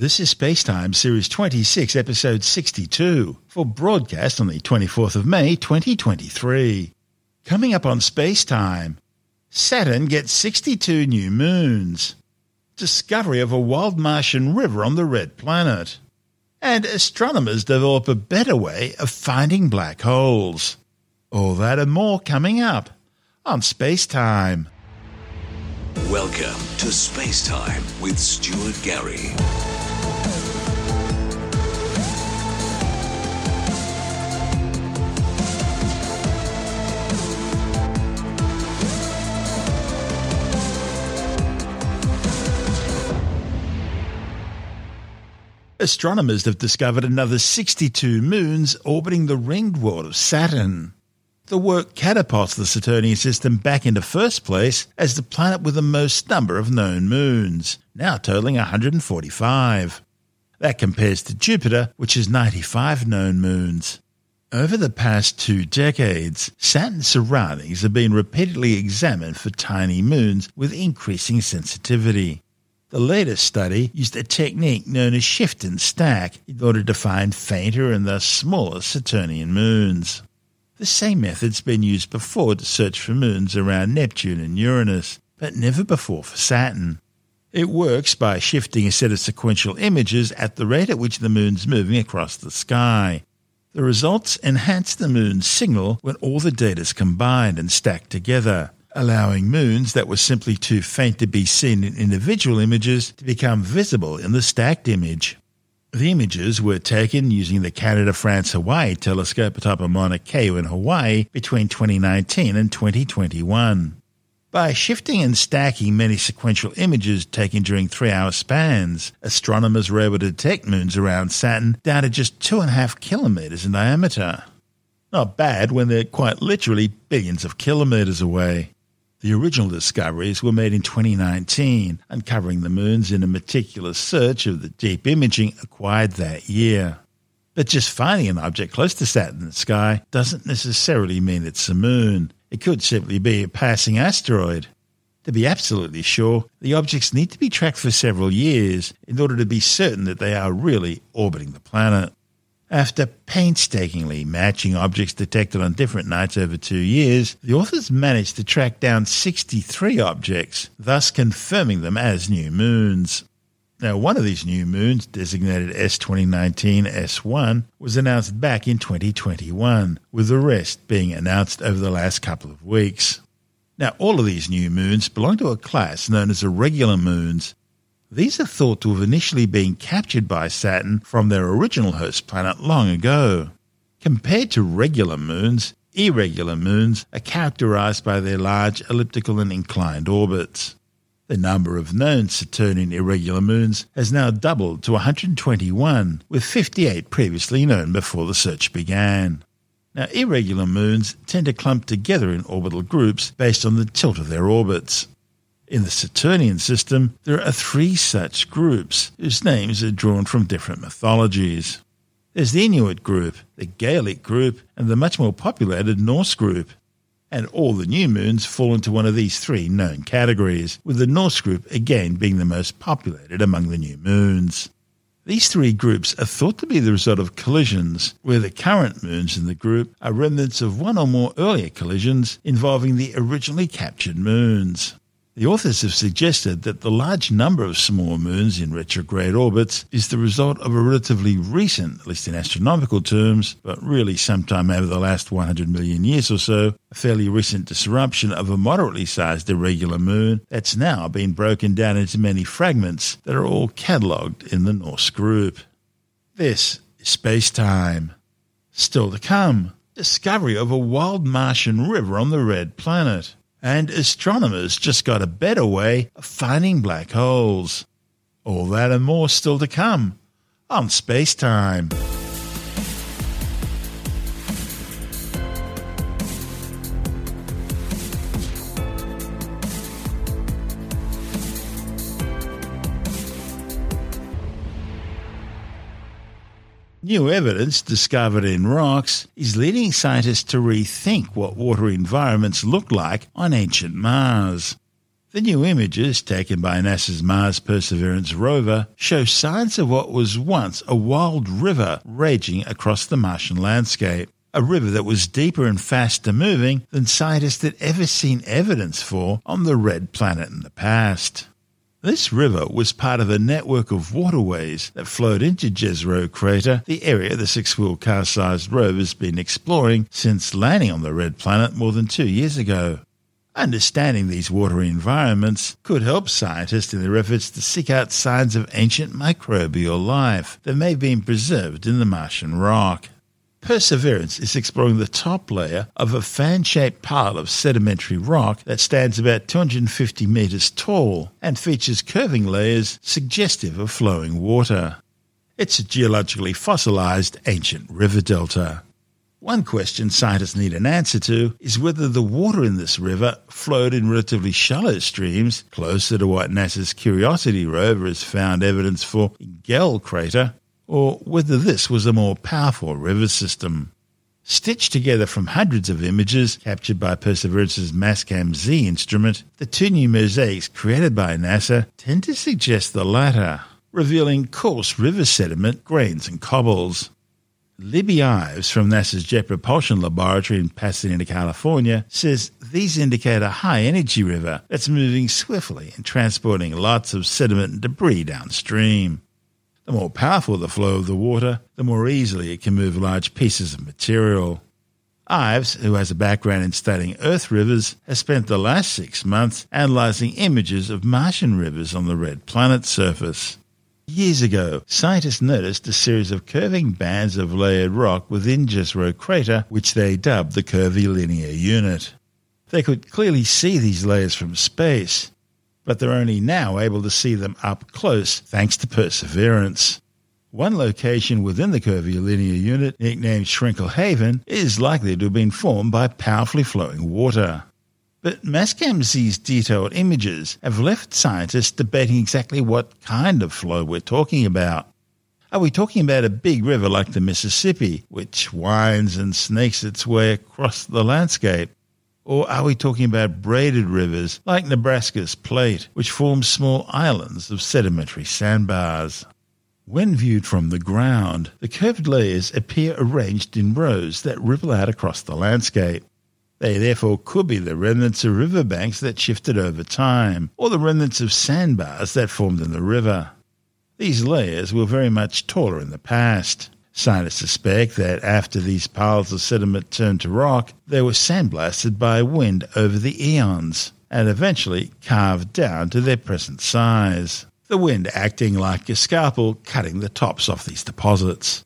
This is Spacetime Series 26, Episode 62, for broadcast on the 24th of May 2023. Coming up on Spacetime, Saturn gets 62 new moons, discovery of a wild Martian river on the red planet, and astronomers develop a better way of finding black holes. All that and more coming up on Spacetime. Welcome to Space Time with Stuart Gary. Astronomers have discovered another 62 moons orbiting the ringed world of Saturn. The work catapults the Saturnian system back into first place as the planet with the most number of known moons, now totaling 145. That compares to Jupiter, which has 95 known moons. Over the past two decades, Saturn's surroundings have been repeatedly examined for tiny moons with increasing sensitivity. The latest study used a technique known as shift and stack in order to find fainter and thus smaller Saturnian moons. The same method's been used before to search for moons around Neptune and Uranus, but never before for Saturn. It works by shifting a set of sequential images at the rate at which the moon's moving across the sky. The results enhance the moon's signal when all the data is combined and stacked together allowing moons that were simply too faint to be seen in individual images to become visible in the stacked image. The images were taken using the Canada France Hawaii telescope atop of Mauna Kea in Hawaii between 2019 and 2021. By shifting and stacking many sequential images taken during three hour spans, astronomers were able to detect moons around Saturn down to just two and a half kilometers in diameter. Not bad when they're quite literally billions of kilometers away. The original discoveries were made in 2019, uncovering the moons in a meticulous search of the deep imaging acquired that year. But just finding an object close to Saturn in the sky doesn't necessarily mean it's a moon. It could simply be a passing asteroid. To be absolutely sure, the objects need to be tracked for several years in order to be certain that they are really orbiting the planet. After painstakingly matching objects detected on different nights over two years, the authors managed to track down 63 objects, thus confirming them as new moons. Now, one of these new moons, designated S2019 S1, was announced back in 2021, with the rest being announced over the last couple of weeks. Now, all of these new moons belong to a class known as irregular moons, these are thought to have initially been captured by Saturn from their original host planet long ago. Compared to regular moons, irregular moons are characterized by their large elliptical and inclined orbits. The number of known Saturnian irregular moons has now doubled to 121, with 58 previously known before the search began. Now, irregular moons tend to clump together in orbital groups based on the tilt of their orbits. In the Saturnian system, there are three such groups whose names are drawn from different mythologies. There's the Inuit group, the Gaelic group, and the much more populated Norse group. And all the new moons fall into one of these three known categories, with the Norse group again being the most populated among the new moons. These three groups are thought to be the result of collisions, where the current moons in the group are remnants of one or more earlier collisions involving the originally captured moons. The authors have suggested that the large number of small moons in retrograde orbits is the result of a relatively recent, at least in astronomical terms, but really sometime over the last 100 million years or so, a fairly recent disruption of a moderately sized irregular moon that's now been broken down into many fragments that are all catalogued in the Norse group. This is space time. Still to come, discovery of a wild Martian river on the red planet and astronomers just got a better way of finding black holes. All that and more still to come on Space Time. New evidence discovered in rocks is leading scientists to rethink what water environments looked like on ancient Mars. The new images taken by NASA's Mars Perseverance rover show signs of what was once a wild river raging across the Martian landscape. A river that was deeper and faster moving than scientists had ever seen evidence for on the red planet in the past. This river was part of a network of waterways that flowed into Jezero crater, the area the six-wheel car-sized rover has been exploring since landing on the red planet more than two years ago. Understanding these watery environments could help scientists in their efforts to seek out signs of ancient microbial life that may have been preserved in the Martian rock. Perseverance is exploring the top layer of a fan shaped pile of sedimentary rock that stands about 250 metres tall and features curving layers suggestive of flowing water. It's a geologically fossilised ancient river delta. One question scientists need an answer to is whether the water in this river flowed in relatively shallow streams closer to what NASA's Curiosity rover has found evidence for in Gale crater, or whether this was a more powerful river system. Stitched together from hundreds of images captured by Perseverance's Mastcam Z instrument, the two new mosaics created by NASA tend to suggest the latter, revealing coarse river sediment, grains, and cobbles. Libby Ives from NASA's Jet Propulsion Laboratory in Pasadena, California, says these indicate a high energy river that's moving swiftly and transporting lots of sediment and debris downstream. The more powerful the flow of the water, the more easily it can move large pieces of material. Ives, who has a background in studying Earth rivers, has spent the last six months analysing images of Martian rivers on the red planet's surface. Years ago, scientists noticed a series of curving bands of layered rock within Jezero crater, which they dubbed the curvilinear unit. They could clearly see these layers from space, but they're only now able to see them up close thanks to Perseverance. One location within the curvilinear unit, nicknamed Skrinkle Haven, is likely to have been formed by powerfully flowing water. But Mastcam-Z's detailed images have left scientists debating exactly what kind of flow we're talking about. Are we talking about a big river like the Mississippi, which winds and snakes its way across the landscape? Or are we talking about braided rivers like Nebraska's Platte, which form small islands of sedimentary sandbars? When viewed from the ground, the curved layers appear arranged in rows that ripple out across the landscape. They therefore could be the remnants of riverbanks that shifted over time, or the remnants of sandbars that formed in the river. These layers were very much taller in the past. Scientists suspect that after these piles of sediment turned to rock, they were sandblasted by wind over the eons and eventually carved down to their present size. The wind acting like a scalpel cutting the tops off these deposits.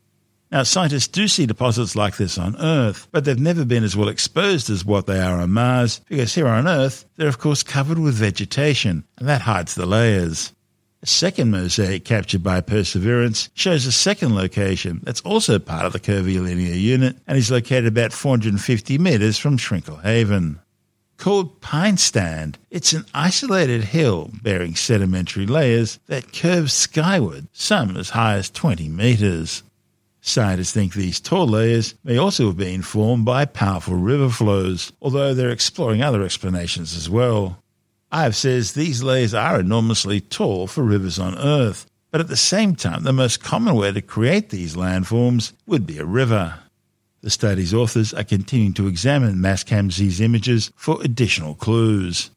Now, scientists do see deposits like this on Earth, but they've never been as well exposed as what they are on Mars, because here on Earth, they're of course covered with vegetation, and that hides the layers. A second mosaic captured by Perseverance shows a second location that's also part of the curvilinear unit and is located about 450 metres from Skrinkle Haven. Called Pine Stand, it's an isolated hill bearing sedimentary layers that curve skyward, some as high as 20 metres. Scientists think these tall layers may also have been formed by powerful river flows, although they're exploring other explanations as well. Ives says these layers are enormously tall for rivers on Earth, but at the same time, the most common way to create these landforms would be a river. The study's authors are continuing to examine Mastcam-Z's images for additional clues.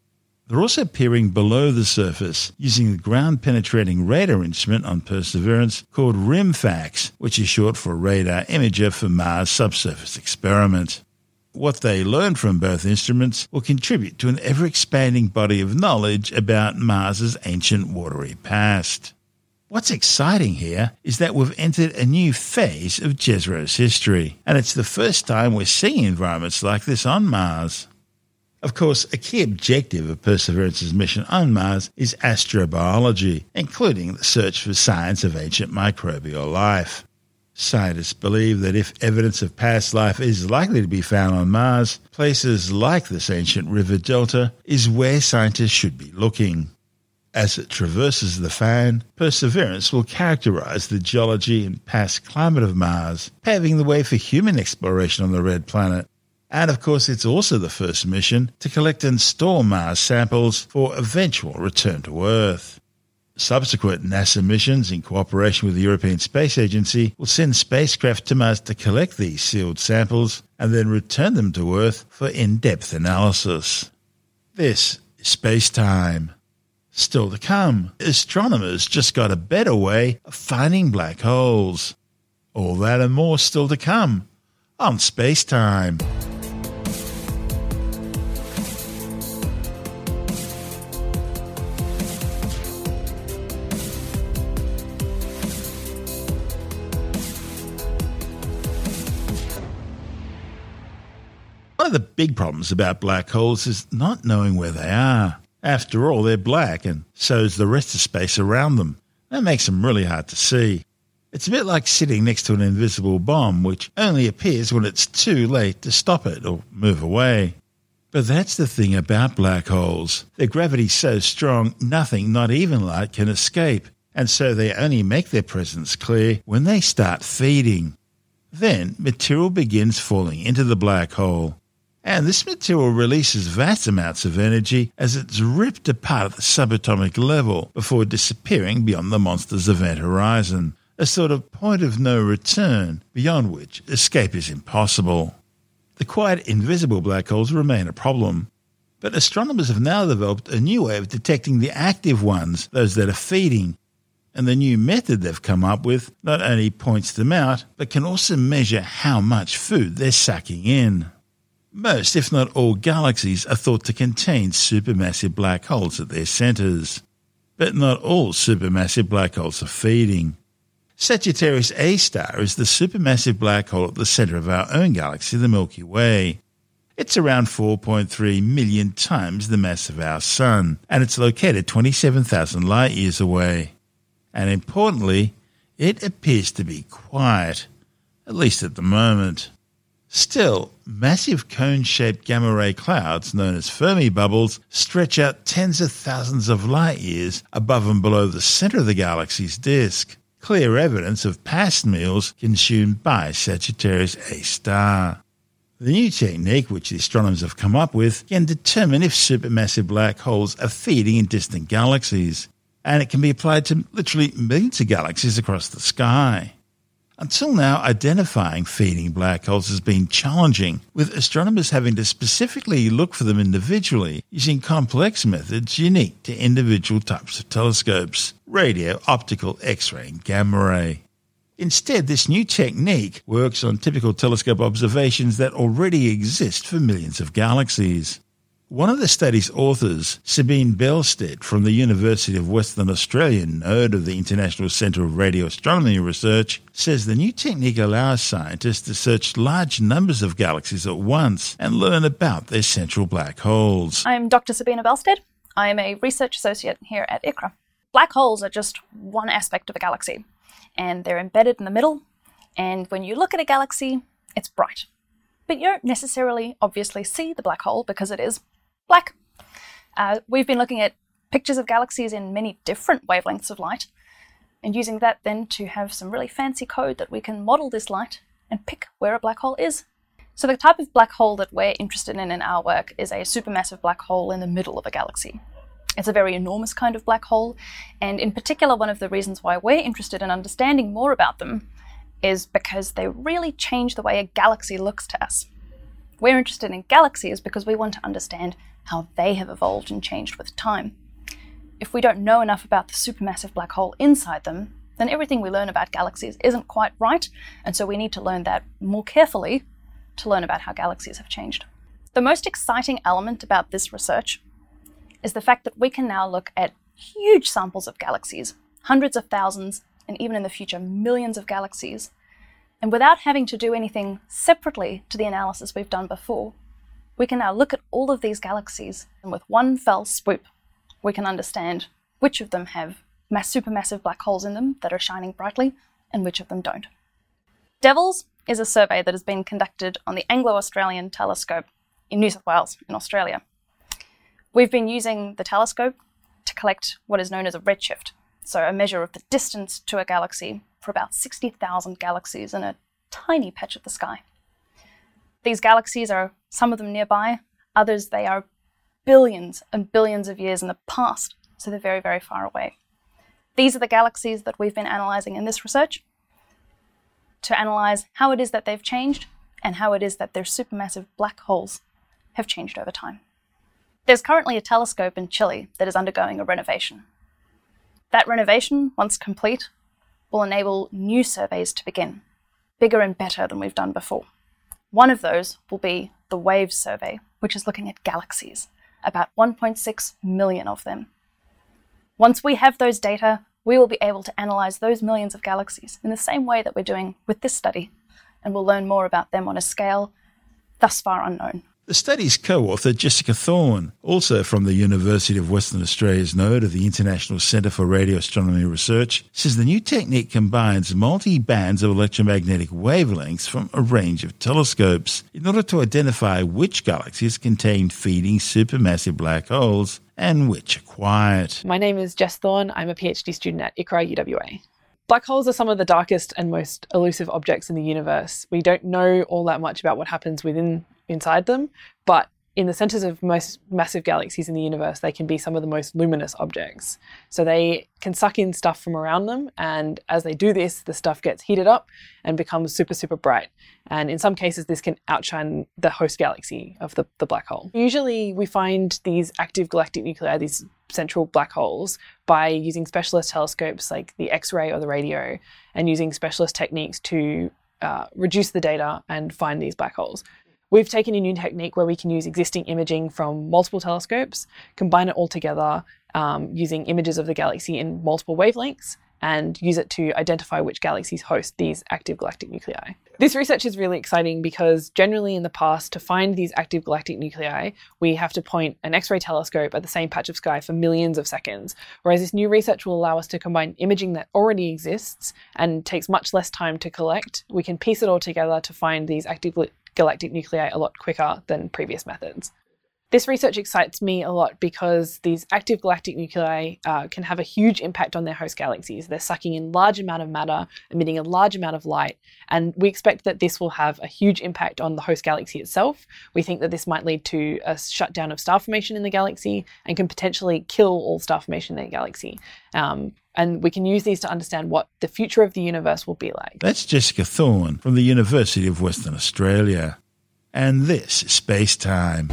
They're also peering below the surface using the ground penetrating radar instrument on Perseverance called RIMFAX, which is short for Radar Imager for Mars Subsurface Experiment. What they learn from both instruments will contribute to an ever expanding body of knowledge about Mars's ancient watery past. What's exciting here is that we've entered a new phase of Jezero's history, and it's the first time we're seeing environments like this on Mars. Of course, a key objective of Perseverance's mission on Mars is astrobiology, including the search for signs of ancient microbial life. Scientists believe that if evidence of past life is likely to be found on Mars, places like this ancient river delta is where scientists should be looking. As it traverses the fan, Perseverance will characterize the geology and past climate of Mars, paving the way for human exploration on the red planet And of course, it's also the first mission to collect and store Mars samples for eventual return to Earth. Subsequent NASA missions, in cooperation with the European Space Agency, will send spacecraft to Mars to collect these sealed samples and then return them to Earth for in depth analysis. This is space time. Still to come, astronomers just got a better way of finding black holes. All that and more still to come on Space Time. The big problems about black holes is not knowing where they are. After all, they're black, and so is the rest of space around them. That makes them really hard to see. It's a bit like sitting next to an invisible bomb, which only appears when it's too late to stop it or move away. But that's the thing about black holes. Their gravity's so strong, nothing, not even light, can escape, and so they only make their presence clear when they start feeding. Then material begins falling into the black hole. And this material releases vast amounts of energy as it's ripped apart at the subatomic level before disappearing beyond the monster's event horizon, a sort of point of no return beyond which escape is impossible. The quiet, invisible black holes remain a problem, but astronomers have now developed a new way of detecting the active ones, those that are feeding, and the new method they've come up with not only points them out, but can also measure how much food they're sucking in. Most, if not all, galaxies are thought to contain supermassive black holes at their centres. But not all supermassive black holes are feeding. Sagittarius A star is the supermassive black hole at the centre of our own galaxy, the Milky Way. It's around 4.3 million times the mass of our Sun, and it's located 27,000 light years away. And importantly, it appears to be quiet, at least at the moment. Still, massive cone shaped gamma ray clouds, known as Fermi bubbles, stretch out tens of thousands of light years above and below the center of the galaxy's disk. Clear evidence of past meals consumed by Sagittarius A star. The new technique, which the astronomers have come up with, can determine if supermassive black holes are feeding in distant galaxies, and it can be applied to literally millions of galaxies across the sky. Until now, identifying feeding black holes has been challenging, with astronomers having to specifically look for them individually using complex methods unique to individual types of telescopes radio, optical, X ray, and gamma ray. Instead, this new technique works on typical telescope observations that already exist for millions of galaxies. One of the study's authors, Sabine Bellstedt from the University of Western Australia, node of the International Centre of Radio Astronomy Research, says the new technique allows scientists to search large numbers of galaxies at once and learn about their central black holes. I'm Dr. Sabine Bellstedt. I am a research associate here at ICRA. Black holes are just one aspect of a galaxy, and they're embedded in the middle. And when you look at a galaxy, it's bright. But you don't necessarily obviously see the black hole because it is black. Uh, we've been looking at pictures of galaxies in many different wavelengths of light, and using that then to have some really fancy code that we can model this light and pick where a black hole is. So the type of black hole that we're interested in in our work is a supermassive black hole in the middle of a galaxy. It's a very enormous kind of black hole, and in particular, one of the reasons why we're interested in understanding more about them is because they really change the way a galaxy looks to us. We're interested in galaxies because we want to understand how they have evolved and changed with time. If we don't know enough about the supermassive black hole inside them, then everything we learn about galaxies isn't quite right, and so we need to learn that more carefully to learn about how galaxies have changed. The most exciting element about this research is the fact that we can now look at huge samples of galaxies, hundreds of thousands, and even in the future, millions of galaxies, and without having to do anything separately to the analysis we've done before, we can now look at all of these galaxies, and with one fell swoop, we can understand which of them have mass supermassive black holes in them that are shining brightly, and which of them don't. DEVILS is a survey that has been conducted on the Anglo Australian Telescope in New South Wales, in Australia. We've been using the telescope to collect what is known as a redshift, so a measure of the distance to a galaxy for about 60,000 galaxies in a tiny patch of the sky. These galaxies are some of them nearby, others they are billions and billions of years in the past, so they're very, very far away. These are the galaxies that we've been analyzing in this research to analyze how it is that they've changed and how it is that their supermassive black holes have changed over time. There's currently a telescope in Chile that is undergoing a renovation. That renovation, once complete, will enable new surveys to begin, bigger and better than we've done before. One of those will be the WAVES survey, which is looking at galaxies, about 1.6 million of them. Once we have those data, we will be able to analyze those millions of galaxies in the same way that we're doing with this study, and we'll learn more about them on a scale thus far unknown. The study's co author, Jessica Thorne, also from the University of Western Australia's node of the International Centre for Radio Astronomy Research, says the new technique combines multi bands of electromagnetic wavelengths from a range of telescopes in order to identify which galaxies contain feeding supermassive black holes and which are quiet. My name is Jess Thorne. I'm a PhD student at ICRA UWA. Black holes are some of the darkest and most elusive objects in the universe. We don't know all that much about what happens within inside them, but in the centers of most massive galaxies in the universe, they can be some of the most luminous objects. So they can suck in stuff from around them, and as they do this, the stuff gets heated up and becomes super, super bright. And in some cases, this can outshine the host galaxy of the, the black hole. Usually, we find these active galactic nuclei, these central black holes, by using specialist telescopes like the X ray or the radio, and using specialist techniques to uh, reduce the data and find these black holes. We've taken a new technique where we can use existing imaging from multiple telescopes, combine it all together um, using images of the galaxy in multiple wavelengths, and use it to identify which galaxies host these active galactic nuclei. This research is really exciting because generally in the past, to find these active galactic nuclei, we have to point an X ray telescope at the same patch of sky for millions of seconds. Whereas this new research will allow us to combine imaging that already exists and takes much less time to collect. We can piece it all together to find these active galactic nuclei a lot quicker than previous methods. This research excites me a lot because these active galactic nuclei uh, can have a huge impact on their host galaxies. They're sucking in large amount of matter, emitting a large amount of light, and we expect that this will have a huge impact on the host galaxy itself. We think that this might lead to a shutdown of star formation in the galaxy and can potentially kill all star formation in the galaxy. Um, and we can use these to understand what the future of the universe will be like. That's Jessica Thorne from the University of Western Australia. And this is Space Time.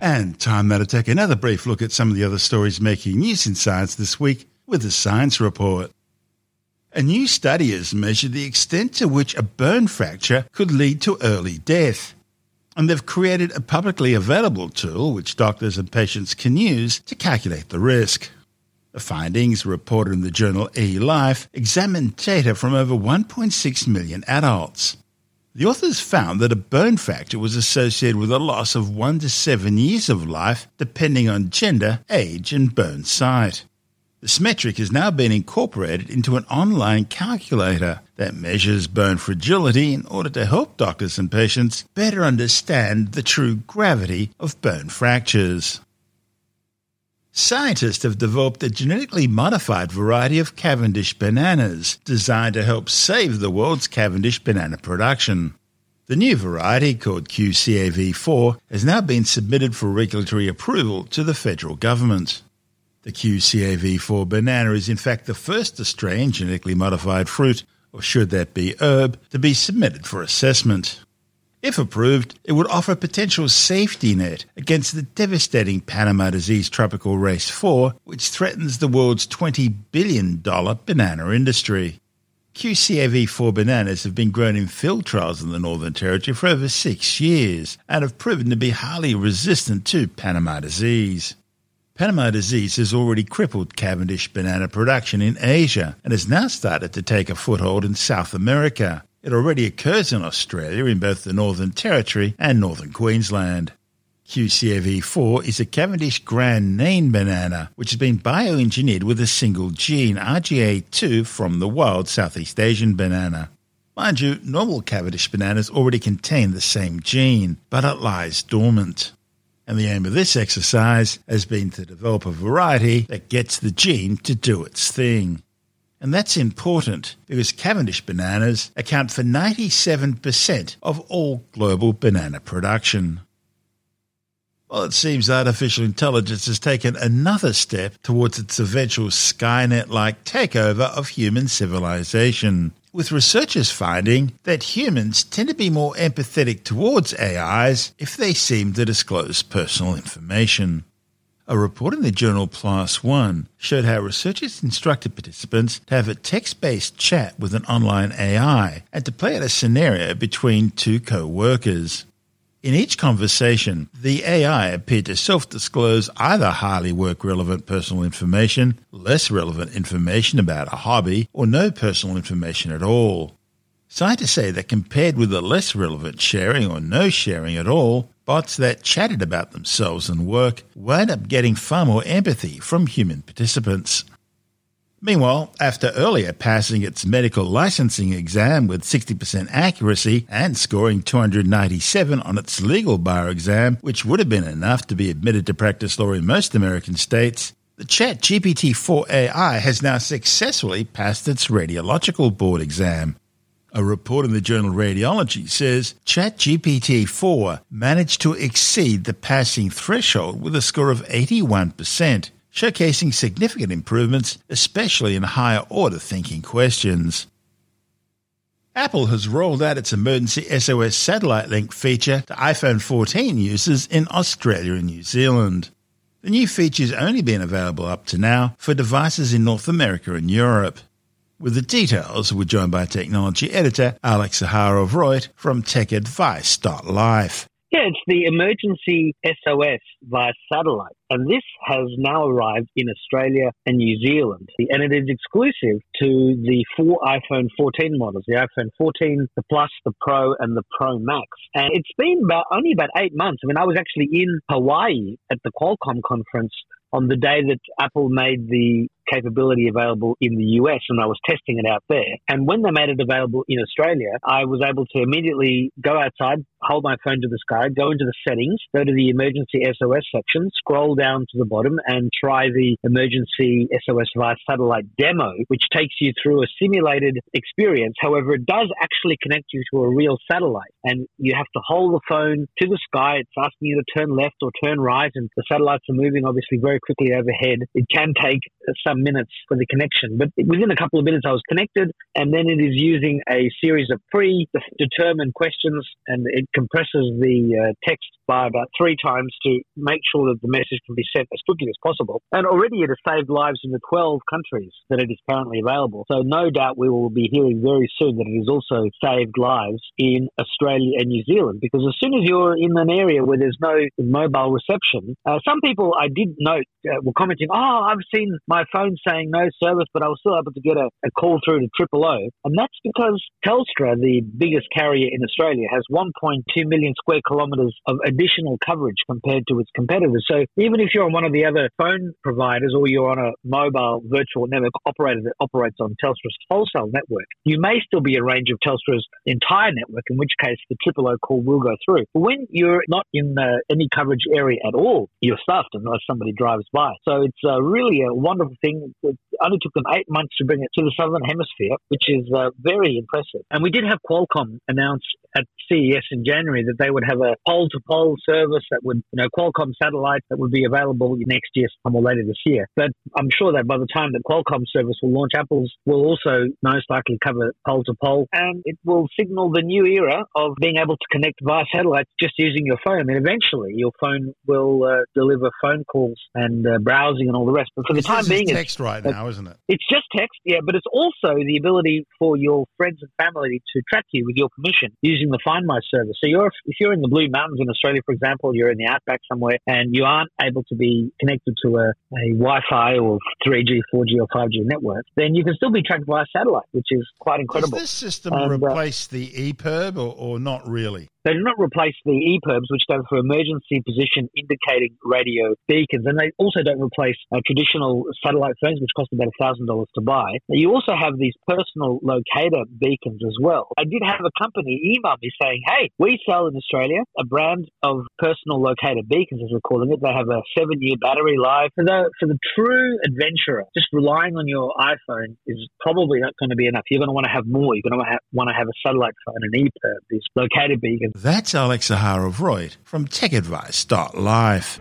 And time to take another brief look at some of the other stories making news in science this week with the Science Report. A new study has measured the extent to which a bone fracture could lead to early death. And they've created a publicly available tool which doctors and patients can use to calculate the risk. The findings, reported in the journal eLife, examined data from over 1.6 million adults. The authors found that a bone fracture was associated with a loss of one to seven years of life, depending on gender, age, and bone site. This metric has now been incorporated into an online calculator that measures bone fragility in order to help doctors and patients better understand the true gravity of bone fractures. Scientists have developed a genetically modified variety of Cavendish bananas designed to help save the world's Cavendish banana production. The new variety, called QCAV4, has now been submitted for regulatory approval to the federal government. The QCAV4 banana is in fact the first Australian genetically modified fruit, or should that be herb, to be submitted for assessment. If approved, it would offer a potential safety net against the devastating Panama disease tropical race 4, which threatens the world's $20 billion banana industry. QCAV4 bananas have been grown in field trials in the Northern Territory for over six years and have proven to be highly resistant to Panama disease. Panama disease has already crippled Cavendish banana production in Asia and has now started to take a foothold in South America. It already occurs in Australia in both the Northern Territory and Northern Queensland. QCAV4 is a Cavendish Grand Nain banana, which has been bioengineered with a single gene, RGA2, from the wild Southeast Asian banana. Mind you, normal Cavendish bananas already contain the same gene, but it lies dormant. And the aim of this exercise has been to develop a variety that gets the gene to do its thing. And that's important because Cavendish bananas account for 97% of all global banana production. Well, it seems artificial intelligence has taken another step towards its eventual Skynet like takeover of human civilization, with researchers finding that humans tend to be more empathetic towards AIs if they seem to disclose personal information. A report in the journal PLOS One showed how researchers instructed participants to have a text based chat with an online AI and to play out a scenario between two co workers. In each conversation, the AI appeared to self disclose either highly work relevant personal information, less relevant information about a hobby, or no personal information at all. Scientists say that compared with the less relevant sharing or no sharing at all, bots that chatted about themselves and work wound up getting far more empathy from human participants. Meanwhile, after earlier passing its medical licensing exam with 60% accuracy and scoring 297 on its legal bar exam, which would have been enough to be admitted to practice law in most American states, the Chat GPT 4 AI has now successfully passed its radiological board exam. A report in the journal Radiology says ChatGPT 4 managed to exceed the passing threshold with a score of 81%, showcasing significant improvements, especially in higher order thinking questions. Apple has rolled out its emergency SOS satellite link feature to iPhone 14 users in Australia and New Zealand. The new feature has only been available up to now for devices in North America and Europe. With the details, we're joined by technology editor Alex Zaharov-Reutt from TechAdvice.life. Yeah, it's the emergency SOS via satellite. And this has now arrived in Australia and New Zealand. And it is exclusive to the four iPhone 14 models, the iPhone 14, the Plus, the Pro, and the Pro Max. And it's been about only about eight months. I mean, I was actually in Hawaii at the Qualcomm conference on the day that Apple made the capability available in the US and I was testing it out there. And when they made it available in Australia, I was able to immediately go outside, hold my phone to the sky, go into the settings, go to the emergency SOS section, scroll down to the bottom and try the emergency SOS via satellite demo, which takes you through a simulated experience. However, it does actually connect you to a real satellite and you have to hold the phone to the sky. It's asking you to turn left or turn right and the satellites are moving obviously very quickly overhead. It can take some some minutes for the connection. But within a couple of minutes, I was connected, and then it is using a series of pre-determined questions, and it compresses the uh, text by about three times to make sure that the message can be sent as quickly as possible. And already it has saved lives in the 12 countries that it is currently available. So no doubt we will be hearing very soon that it has also saved lives in Australia and New Zealand because as soon as you're in an area where there's no mobile reception, uh, some people I did note uh, were commenting, oh, I've seen my phone saying no service, but I was still able to get a, a call through to Triple O. And that's because Telstra, the biggest carrier in Australia, has 1.2 million square kilometres of additional coverage compared to its competitors. So even if you're on one of the other phone providers or you're on a mobile virtual network operator that operates on Telstra's wholesale network, you may still be a range of Telstra's entire network, in which case the triple O call will go through. But when you're not in uh, any coverage area at all, you're stuffed unless somebody drives by. So it's uh, really a wonderful thing. It only took them eight months to bring it to the southern hemisphere, which is uh, very impressive. And we did have Qualcomm announce at CES in January that they would have a pole to pole service that would, you know, Qualcomm satellite that would be available next year or later this year. But I'm sure that by the time that Qualcomm service will launch, Apple's will also most likely cover pole to pole and it will signal the new era of being able to connect via satellites just using your phone. And eventually your phone will uh, deliver phone calls and uh, browsing and all the rest. But for the This time being, it's text right now, isn't it? it's just text, yeah, but it's also the ability for your friends and family to track you with your permission using the Find My service. So you're if you're in the Blue Mountains in Australia, for example, you're in the outback somewhere, and you aren't able to be connected to a, a Wi-Fi or 3G, 4G, or 5G network, then you can still be tracked via satellite, which is quite incredible. Does this system And, uh, replace the EPIRB or, or not really? They do not replace the EPIRBs, which stand for Emergency Position Indicating Radio Beacons, and they also don't replace uh, traditional satellite phones, which cost about $1,000 to buy. You also have these personal locator beacons as well. I did have a company email me saying, hey, we sell in Australia a brand of personal locator beacons, as we're calling it. They have a seven year battery life. For the, for the true adventurer, just relying on your iPhone is probably not going to be enough. You're going to want to have more. You're going to want to have a satellite phone, an EPIRB, these locator beacons. That's Alex Zaharov-Reutt from TechAdvice.life.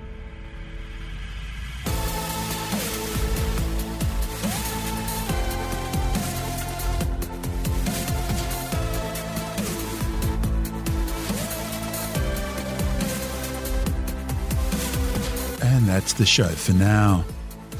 And that's the show for now.